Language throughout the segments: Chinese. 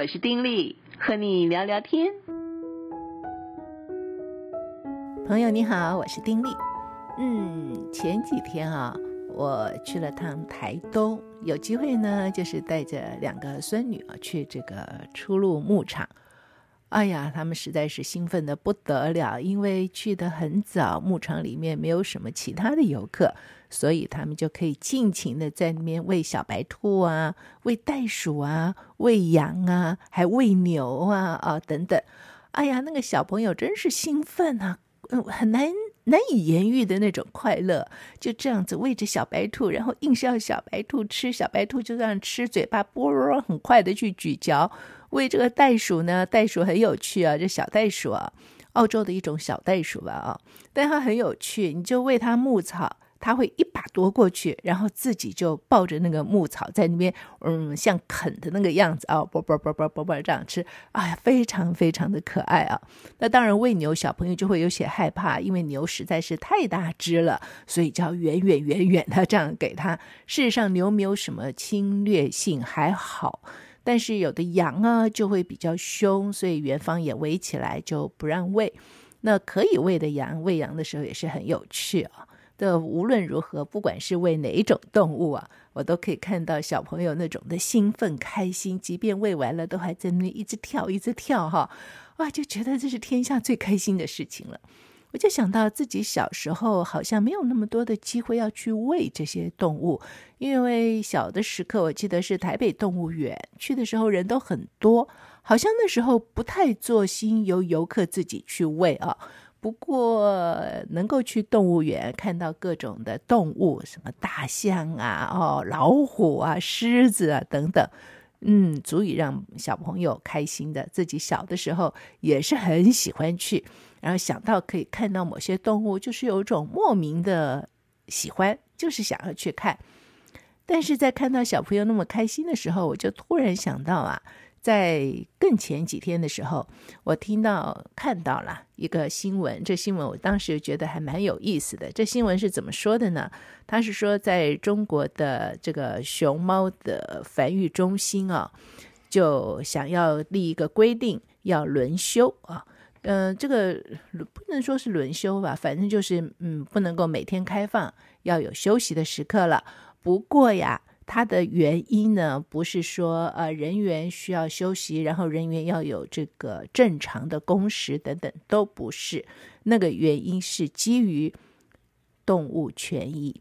我是丁力，和你聊聊天。朋友你好，我是丁力。嗯，前几天啊，我去了趟台东，有机会呢，就是带着两个孙女啊去这个初鹿牧场。哎呀，他们实在是兴奋的不得了，因为去得很早，牧场里面没有什么其他的游客，所以他们就可以尽情的在里面喂小白兔啊、喂袋鼠啊、喂羊啊，还喂牛啊啊等等。哎呀，那个小朋友真是兴奋啊，嗯，很难难以言喻的那种快乐，就这样子喂着小白兔，然后硬是要小白兔吃，小白兔就这样吃，嘴巴啵很快的去咀嚼。喂这个袋鼠呢，袋鼠很有趣啊，这小袋鼠啊，澳洲的一种小袋鼠吧啊，但它很有趣，你就喂它牧草，它会一把夺过去，然后自己就抱着那个牧草在那边，嗯，像啃的那个样子啊，啵啵啵啵啵啵这样吃，哎呀，非常非常的可爱啊。那当然喂牛，小朋友就会有些害怕，因为牛实在是太大只了，所以就要远远远远的这样给它。事实上，牛没有什么侵略性，还好。但是有的羊啊就会比较凶，所以元芳也围起来就不让喂。那可以喂的羊，喂羊的时候也是很有趣啊。的无论如何，不管是喂哪一种动物啊，我都可以看到小朋友那种的兴奋开心，即便喂完了，都还在那一直跳，一直跳哈，哇，就觉得这是天下最开心的事情了。我就想到自己小时候好像没有那么多的机会要去喂这些动物，因为小的时刻我记得是台北动物园去的时候人都很多，好像那时候不太做心由游客自己去喂啊。不过能够去动物园看到各种的动物，什么大象啊、哦老虎啊、狮子啊等等，嗯，足以让小朋友开心的。自己小的时候也是很喜欢去。然后想到可以看到某些动物，就是有一种莫名的喜欢，就是想要去看。但是在看到小朋友那么开心的时候，我就突然想到啊，在更前几天的时候，我听到看到了一个新闻，这新闻我当时觉得还蛮有意思的。这新闻是怎么说的呢？他是说在中国的这个熊猫的繁育中心啊，就想要立一个规定，要轮休啊。嗯、这个不能说是轮休吧，反正就是嗯，不能够每天开放，要有休息的时刻了。不过呀，它的原因呢，不是说呃人员需要休息，然后人员要有这个正常的工时等等，都不是。那个原因是基于动物权益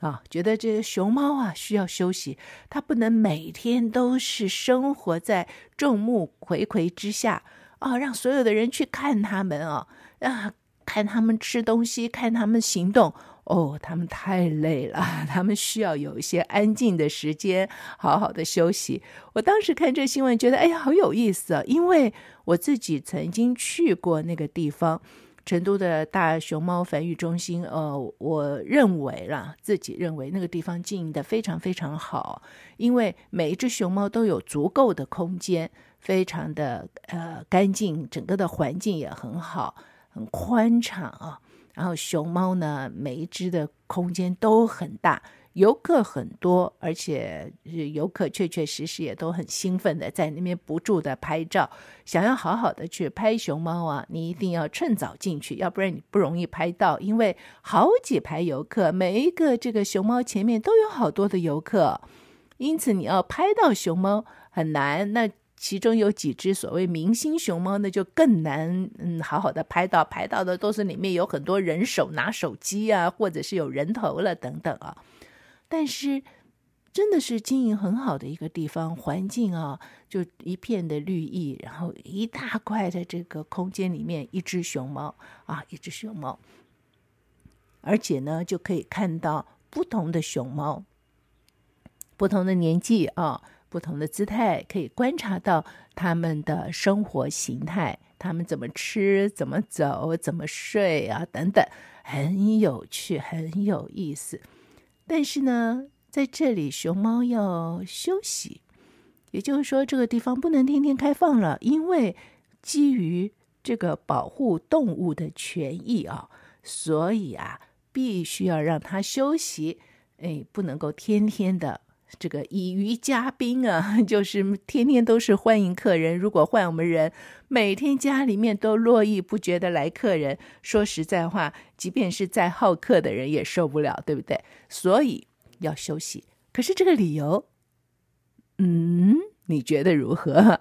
啊，觉得这个熊猫啊需要休息，它不能每天都是生活在众目睽睽之下。哦，让所有的人去看它们啊，啊，看它们吃东西，看它们行动。哦，他们太累了，他们需要有一些安静的时间，好好的休息。我当时看这新闻，觉得哎呀，好有意思啊！因为我自己曾经去过那个地方，成都的大熊猫繁育中心。呃，我认为啦，自己认为那个地方经营的非常非常好，因为每一只熊猫都有足够的空间。非常的呃干净，整个的环境也很好，很宽敞啊。然后熊猫呢，每一只的空间都很大，游客很多，而且游客确确实实也都很兴奋的在那边不住的拍照。想要好好的去拍熊猫啊，你一定要趁早进去，要不然你不容易拍到，因为好几排游客，每一个这个熊猫前面都有好多的游客，因此你要拍到熊猫很难。那其中有几只所谓明星熊猫，那就更难，嗯，好好的拍到，拍到的都是里面有很多人手拿手机啊，或者是有人头了等等啊。但是真的是经营很好的一个地方，环境啊，就一片的绿意，然后一大块的这个空间里面，一只熊猫啊，一只熊猫，而且呢，就可以看到不同的熊猫，不同的年纪啊。不同的姿态，可以观察到他们的生活形态，他们怎么吃、怎么走、怎么睡啊，等等，很有趣，很有意思。但是呢，在这里熊猫要休息，也就是说，这个地方不能天天开放了，因为基于这个保护动物的权益啊，所以啊，必须要让它休息，哎，不能够天天的。这个以鱼嘉宾啊，就是天天都是欢迎客人。如果换我们人，每天家里面都络绎不绝的来客人，说实在话，即便是再好客的人也受不了，对不对？所以要休息。可是这个理由，嗯，你觉得如何？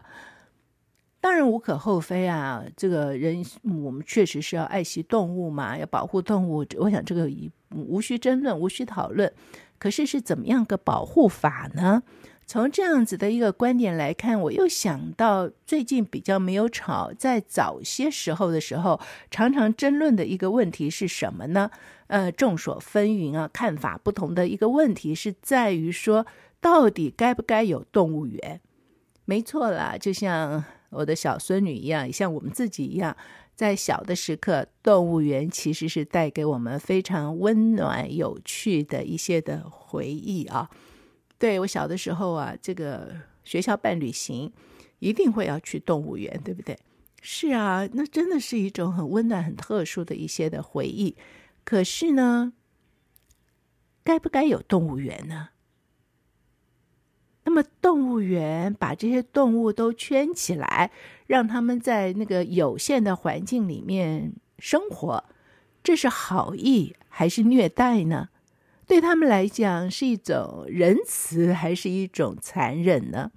当然无可厚非啊，这个人我们确实是要爱惜动物嘛，要保护动物。我想这个无需争论，无需讨论。可是是怎么样个保护法呢？从这样子的一个观点来看，我又想到最近比较没有吵，在早些时候的时候，常常争论的一个问题是什么呢？呃，众说纷纭啊，看法不同的一个问题是在于说，到底该不该有动物园？没错啦，就像。我的小孙女一样，也像我们自己一样，在小的时刻，动物园其实是带给我们非常温暖、有趣的一些的回忆啊。对，我小的时候啊，这个学校办旅行，一定会要去动物园，对不对？是啊，那真的是一种很温暖、很特殊的一些的回忆。可是呢，该不该有动物园呢？那么，动物园把这些动物都圈起来，让他们在那个有限的环境里面生活，这是好意还是虐待呢？对他们来讲，是一种仁慈还是一种残忍呢？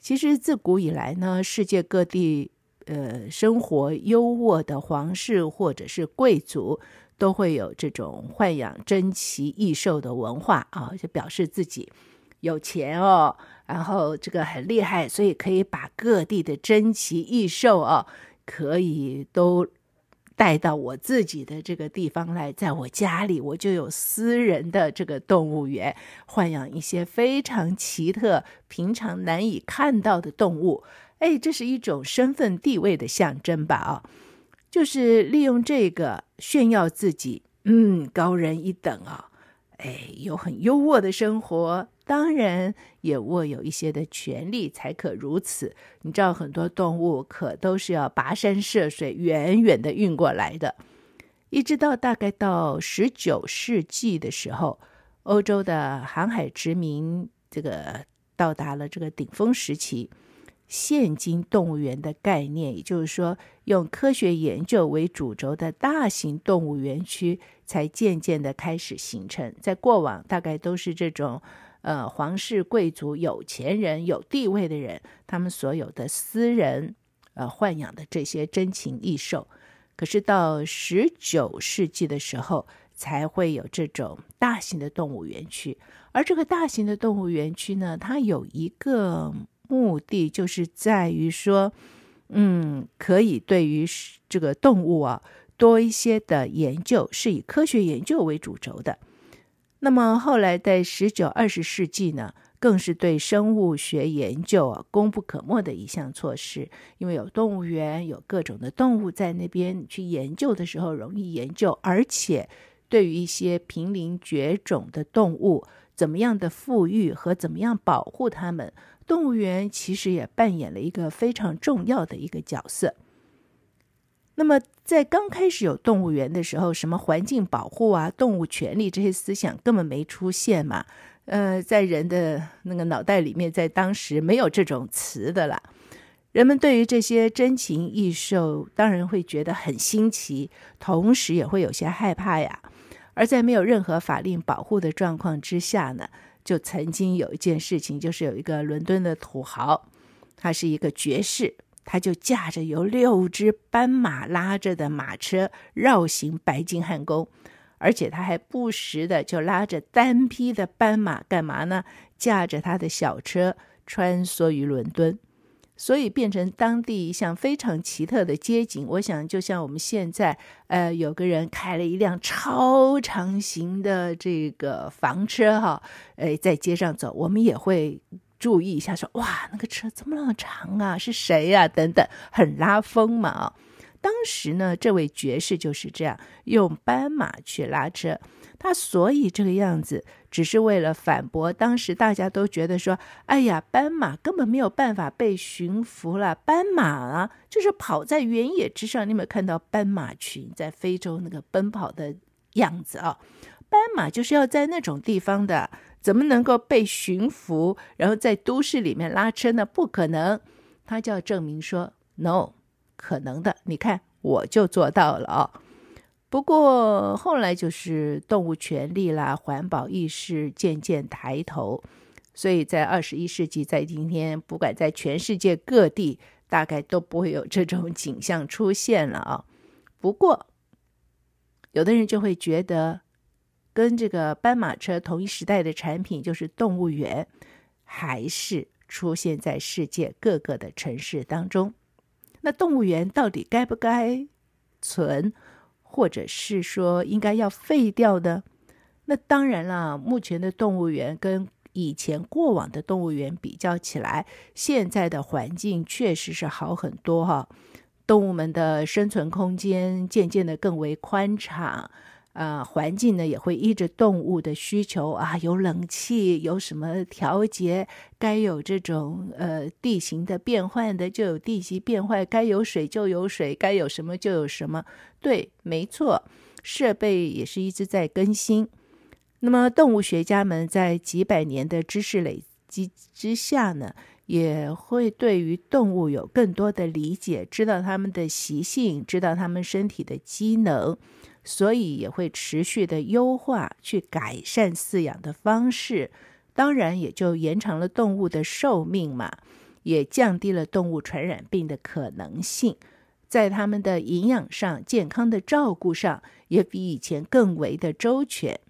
其实，自古以来呢，世界各地呃生活优渥的皇室或者是贵族，都会有这种豢养珍奇异兽的文化啊，就表示自己。有钱哦，然后这个很厉害，所以可以把各地的珍奇异兽哦，可以都带到我自己的这个地方来，在我家里我就有私人的这个动物园，豢养一些非常奇特、平常难以看到的动物。哎，这是一种身份地位的象征吧？啊，就是利用这个炫耀自己，嗯，高人一等啊。哎，有很优渥的生活。当然也握有一些的权利才可如此。你知道很多动物可都是要跋山涉水，远远的运过来的。一直到大概到十九世纪的时候，欧洲的航海殖民这个到达了这个顶峰时期。现今动物园的概念，也就是说，用科学研究为主轴的大型动物园区，才渐渐的开始形成。在过往，大概都是这种。呃，皇室贵族、有钱人、有地位的人，他们所有的私人呃豢养的这些珍禽异兽，可是到十九世纪的时候，才会有这种大型的动物园区。而这个大型的动物园区呢，它有一个目的，就是在于说，嗯，可以对于这个动物啊多一些的研究，是以科学研究为主轴的。那么后来在十九、二十世纪呢，更是对生物学研究啊功不可没的一项措施。因为有动物园，有各种的动物在那边，你去研究的时候容易研究。而且对于一些濒临绝种的动物，怎么样的复育和怎么样保护它们，动物园其实也扮演了一个非常重要的一个角色。那么，在刚开始有动物园的时候，什么环境保护啊、动物权利这些思想根本没出现嘛。呃，在人的那个脑袋里面，在当时没有这种词的啦。人们对于这些珍禽异兽，当然会觉得很新奇，同时也会有些害怕呀。而在没有任何法令保护的状况之下呢，就曾经有一件事情，就是有一个伦敦的土豪，他是一个爵士。他就驾着由六只斑马拉着的马车绕行白金汉宫，而且他还不时的就拉着单匹的斑马干嘛呢？驾着他的小车穿梭于伦敦，所以变成当地一项非常奇特的街景。我想，就像我们现在，呃，有个人开了一辆超长型的这个房车哈，呃，在街上走，我们也会。注意一下说，哇，那个车这么那么长啊，是谁呀、等等，很拉风嘛啊！当时呢，这位爵士就是这样用斑马去拉车，他所以这个样子，只是为了反驳当时大家都觉得说，哎呀，斑马根本没有办法被驯服了，斑马啊，就是跑在原野之上。你有没有看到斑马群在非洲那个奔跑的样子啊？斑马就是要在那种地方的。怎么能够被驯服，然后在都市里面拉车呢？不可能。他就要证明说，no，可能的。你看，我就做到了啊。不过后来就是动物权利啦、环保意识渐渐抬头，所以在二十一世纪，在今天，不管在全世界各地，大概都不会有这种景象出现了啊。不过，有的人就会觉得。跟这个斑马车同一时代的产品，就是动物园，还是出现在世界各个的城市当中。那动物园到底该不该存，或者是说应该要废掉呢？那当然了，目前的动物园跟以前过往的动物园比较起来，现在的环境确实是好很多哈。动物们的生存空间渐渐的更为宽敞。啊，环境呢也会依着动物的需求啊，有冷气，有什么调节，该有这种呃地形的变换的就有地形变换，该有水就有水，该有什么就有什么。对，没错，设备也是一直在更新。那么动物学家们在几百年的知识累积之下呢，也会对于动物有更多的理解，知道它们的习性，知道它们身体的机能。所以也会持续的优化，去改善饲养的方式，当然也就延长了动物的寿命嘛，也降低了动物传染病的可能性，在它们的营养上、健康的照顾上，也比以前更为的周全。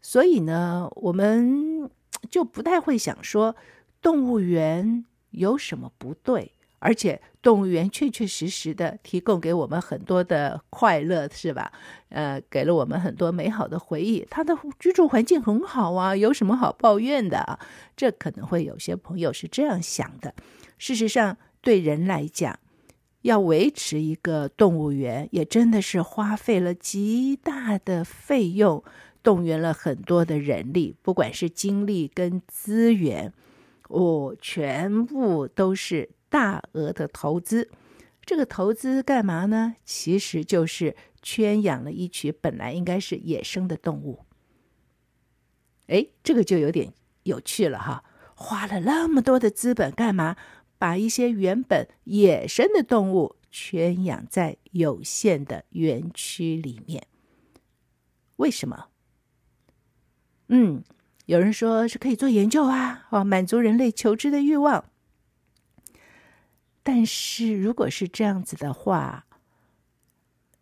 所以呢，我们就不太会想说动物园有什么不对。而且动物园确确实实的提供给我们很多的快乐，是吧？呃，给了我们很多美好的回忆。它的居住环境很好啊，有什么好抱怨的啊？这可能会有些朋友是这样想的。事实上，对人来讲，要维持一个动物园，也真的是花费了极大的费用，动员了很多的人力，不管是精力跟资源，哦，全部都是。大额的投资，这个投资干嘛呢？其实就是圈养了一群本来应该是野生的动物。哎，这个就有点有趣了哈！花了那么多的资本干嘛？把一些原本野生的动物圈养在有限的园区里面。为什么？嗯，有人说是可以做研究啊，哦，满足人类求知的欲望。但是，如果是这样子的话，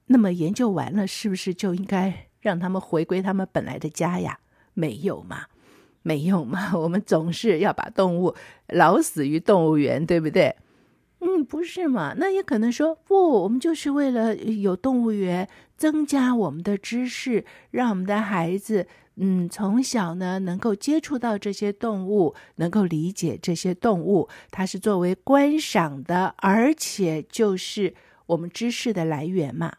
那么研究完了，是不是就应该让他们回归他们本来的家呀？没有嘛，没有嘛，我们总是要把动物老死于动物园，对不对？嗯，不是嘛？那也可能说不，我们就是为了有动物园，增加我们的知识，让我们的孩子。嗯，从小呢，能够接触到这些动物，能够理解这些动物，它是作为观赏的，而且就是我们知识的来源嘛。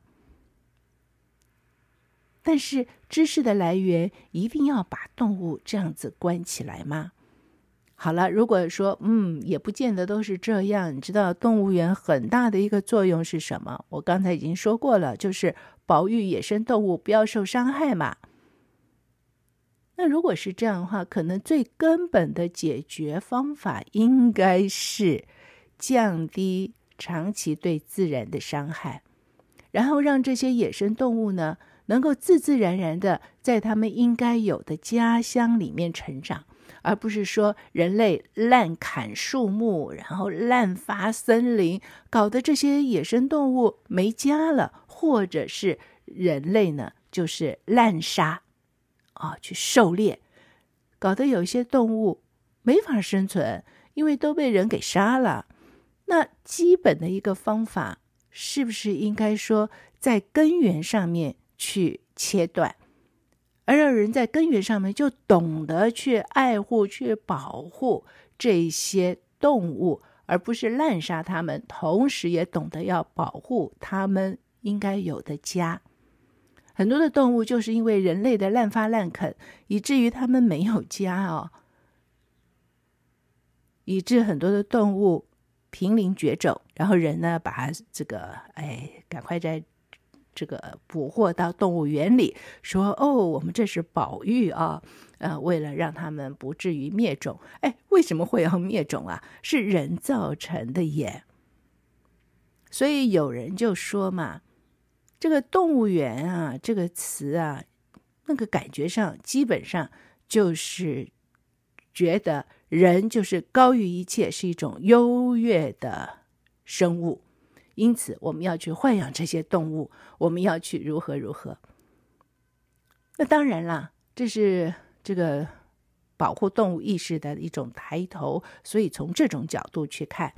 但是知识的来源一定要把动物这样子关起来吗？好了，如果说嗯，也不见得都是这样。你知道动物园很大的一个作用是什么？我刚才已经说过了，就是保育野生动物不要受伤害嘛。那如果是这样的话，可能最根本的解决方法应该是降低长期对自然的伤害，然后让这些野生动物呢，能够自自然然的在他们应该有的家乡里面成长，而不是说人类滥砍树木，然后滥伐森林，搞得这些野生动物没家了，或者是人类呢，就是滥杀。啊，去狩猎，搞得有些动物没法生存，因为都被人给杀了。那基本的一个方法，是不是应该说在根源上面去切断，而让人在根源上面就懂得去爱护、去保护这些动物，而不是滥杀它们，同时也懂得要保护它们应该有的家。很多的动物就是因为人类的滥发滥垦，以至于它们没有家哦，以致很多的动物濒临绝种。然后人呢，把这个哎，赶快在这个捕获到动物园里，说哦，我们这是保育啊，呃，为了让他们不至于灭种。哎，为什么会要灭种啊？是人造成的耶。所以有人就说嘛，这个动物园啊，这个词啊，那个感觉上基本上就是觉得人就是高于一切，是一种优越的生物。因此，我们要去豢养这些动物，我们要去如何如何。那当然啦，这是这个保护动物意识的一种抬头，所以从这种角度去看，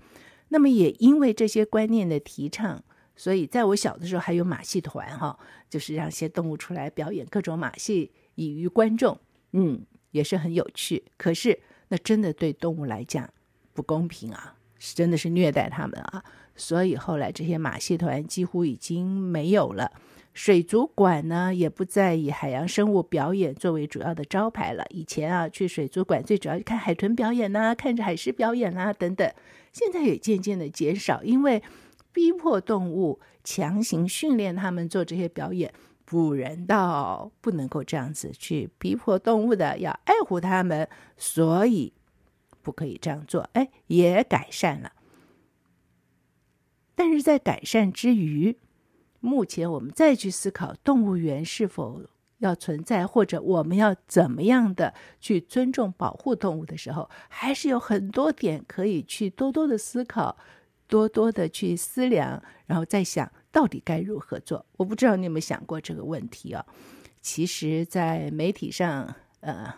那么也因为这些观念的提倡，所以在我小的时候还有马戏团哈，就是让些动物出来表演各种马戏，以娱观众，嗯，也是很有趣。可是那真的对动物来讲不公平啊，是真的是虐待他们啊。所以后来这些马戏团几乎已经没有了，水族馆呢也不再以海洋生物表演作为主要的招牌了。以前啊，去水族馆最主要看海豚表演呐、看着海狮表演啦、啊、等等。现在也渐渐的减少，因为逼迫动物、强行训练他们做这些表演不人道，不能够这样子去逼迫动物的，要爱护他们，所以不可以这样做。哎，也改善了。但是在改善之余，目前我们再去思考动物园是否要存在，或者我们要怎么样的去尊重保护动物的时候，还是有很多点可以去多多的思考，多多的去思量，然后再想到底该如何做。我不知道你有没有想过这个问题啊？其实，在媒体上，呃，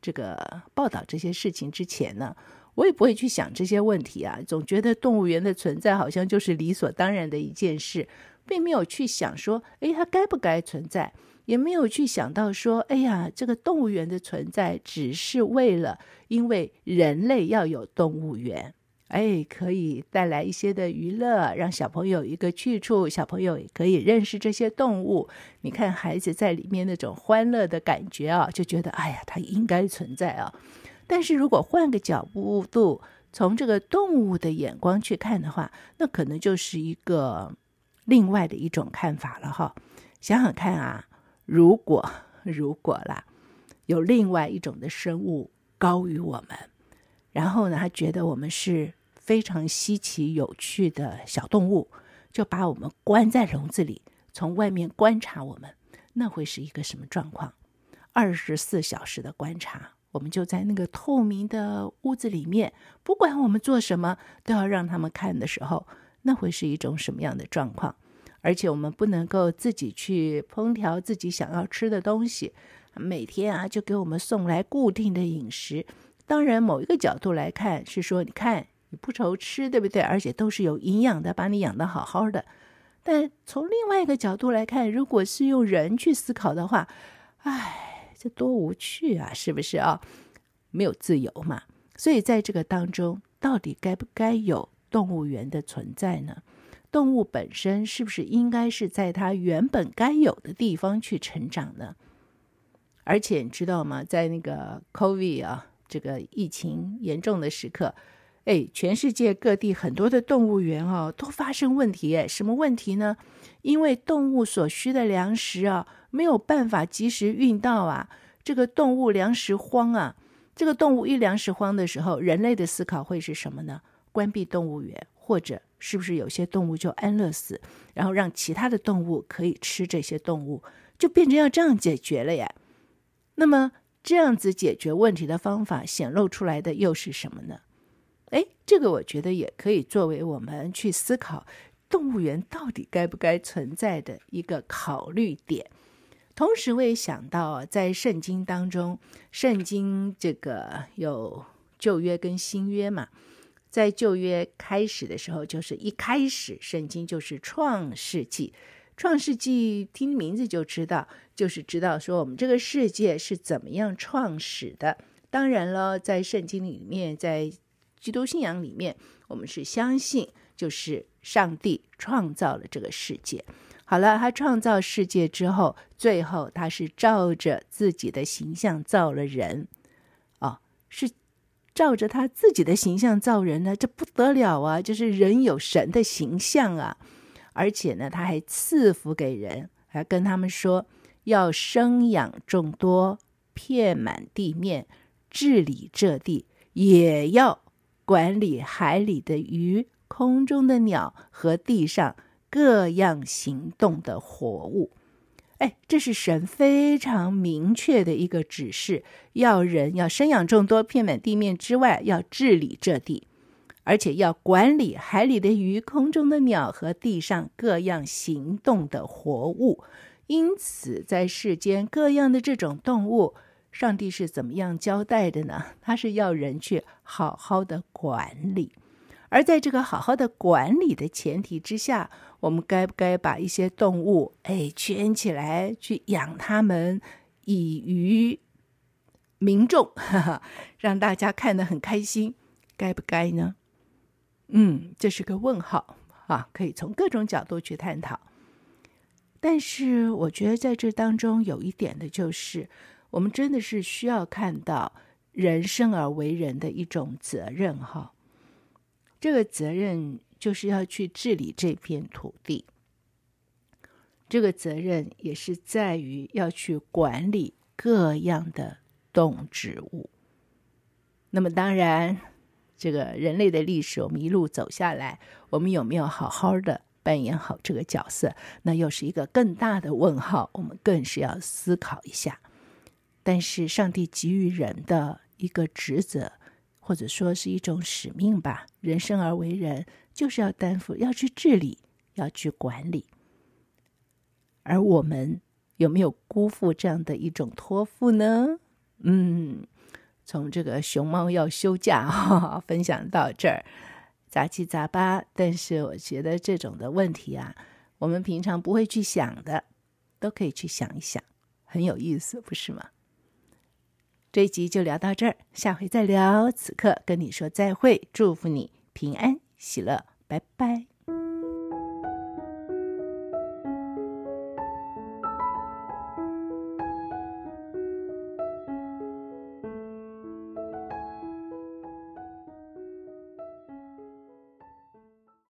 这个报道这些事情之前呢。我也不会去想这些问题啊，总觉得动物园的存在好像就是理所当然的一件事，并没有去想说，哎，它该不该存在，也没有去想到说，哎呀，这个动物园的存在只是为了，因为人类要有动物园，哎，可以带来一些的娱乐，让小朋友一个去处，小朋友也可以认识这些动物。你看孩子在里面那种欢乐的感觉啊，就觉得，哎呀，它应该存在啊。但是如果换个角度，从这个动物的眼光去看的话，那可能就是一个另外的一种看法了哈。想想看啊，如果如果啦，有另外一种的生物高于我们，然后呢，他觉得我们是非常稀奇有趣的小动物，就把我们关在笼子里，从外面观察我们，那会是一个什么状况？二十四小时的观察。我们就在那个透明的屋子里面，不管我们做什么，都要让他们看的时候，那会是一种什么样的状况？而且我们不能够自己去烹调自己想要吃的东西，每天啊就给我们送来固定的饮食。当然，某一个角度来看是说，你看你不愁吃，对不对？而且都是有营养的，把你养得好好的。但从另外一个角度来看，如果是用人去思考的话，唉。这多无趣啊，是不是啊？没有自由嘛，所以在这个当中，到底该不该有动物园的存在呢？动物本身是不是应该是在它原本该有的地方去成长呢？而且你知道吗？在那个 COVID 啊，这个疫情严重的时刻，哎，全世界各地很多的动物园哦，都发生问题。哎，什么问题呢？因为动物所需的粮食啊。没有办法及时运到啊，这个动物粮食荒啊，这个动物一粮食荒的时候，人类的思考会是什么呢？关闭动物园，或者是不是有些动物就安乐死，然后让其他的动物可以吃这些动物，就变成要这样解决了呀？那么这样子解决问题的方法显露出来的又是什么呢？这个我觉得也可以作为我们去思考动物园到底该不该存在的一个考虑点。同时，我也想到，在圣经当中，圣经这个有旧约跟新约嘛。在旧约开始的时候，就是一开始，圣经就是创世纪。创世纪听名字就知道，就是知道说我们这个世界是怎么样创始的。当然了，在圣经里面，在基督信仰里面，我们是相信，就是上帝创造了这个世界。好了，他创造世界之后，最后他是照着自己的形象造了人，哦，是照着他自己的形象造人呢，这不得了啊！就是人有神的形象啊，而且呢，他还赐福给人，还跟他们说要生养众多，遍满地面，治理这地，也要管理海里的鱼、空中的鸟和地上各样行动的活物。哎，这是神非常明确的一个指示，要人要生养众多，遍满地面之外，要治理这地。而且要管理海里的鱼、空中的鸟和地上各样行动的活物。因此，在世间各样的这种动物，上帝是怎么样交代的呢？他是要人去好好的管理。而在这个好好的管理的前提之下，我们该不该把一些动物哎圈起来去养它们，以娱民众，哈哈，让大家看得很开心？该不该呢？嗯，这是个问号啊，可以从各种角度去探讨。但是，我觉得在这当中有一点的就是，我们真的是需要看到人生而为人的一种责任哈。这个责任就是要去治理这片土地，这个责任也是在于要去管理各样的动植物。那么，当然。这个人类的历史，我们一路走下来，我们有没有好好的扮演好这个角色？那又是一个更大的问号，我们更是要思考一下。但是，上帝给予人的一个职责，或者说是一种使命吧，人生而为人，就是要担负，要去治理，要去管理。而我们有没有辜负这样的一种托付呢？嗯。从这个熊猫要休假哈，分享到这儿，杂七杂八。但是我觉得这种的问题啊，我们平常不会去想的，都可以去想一想，很有意思，不是吗？这一集就聊到这儿，下回再聊。此刻跟你说再会，祝福你平安喜乐，拜拜。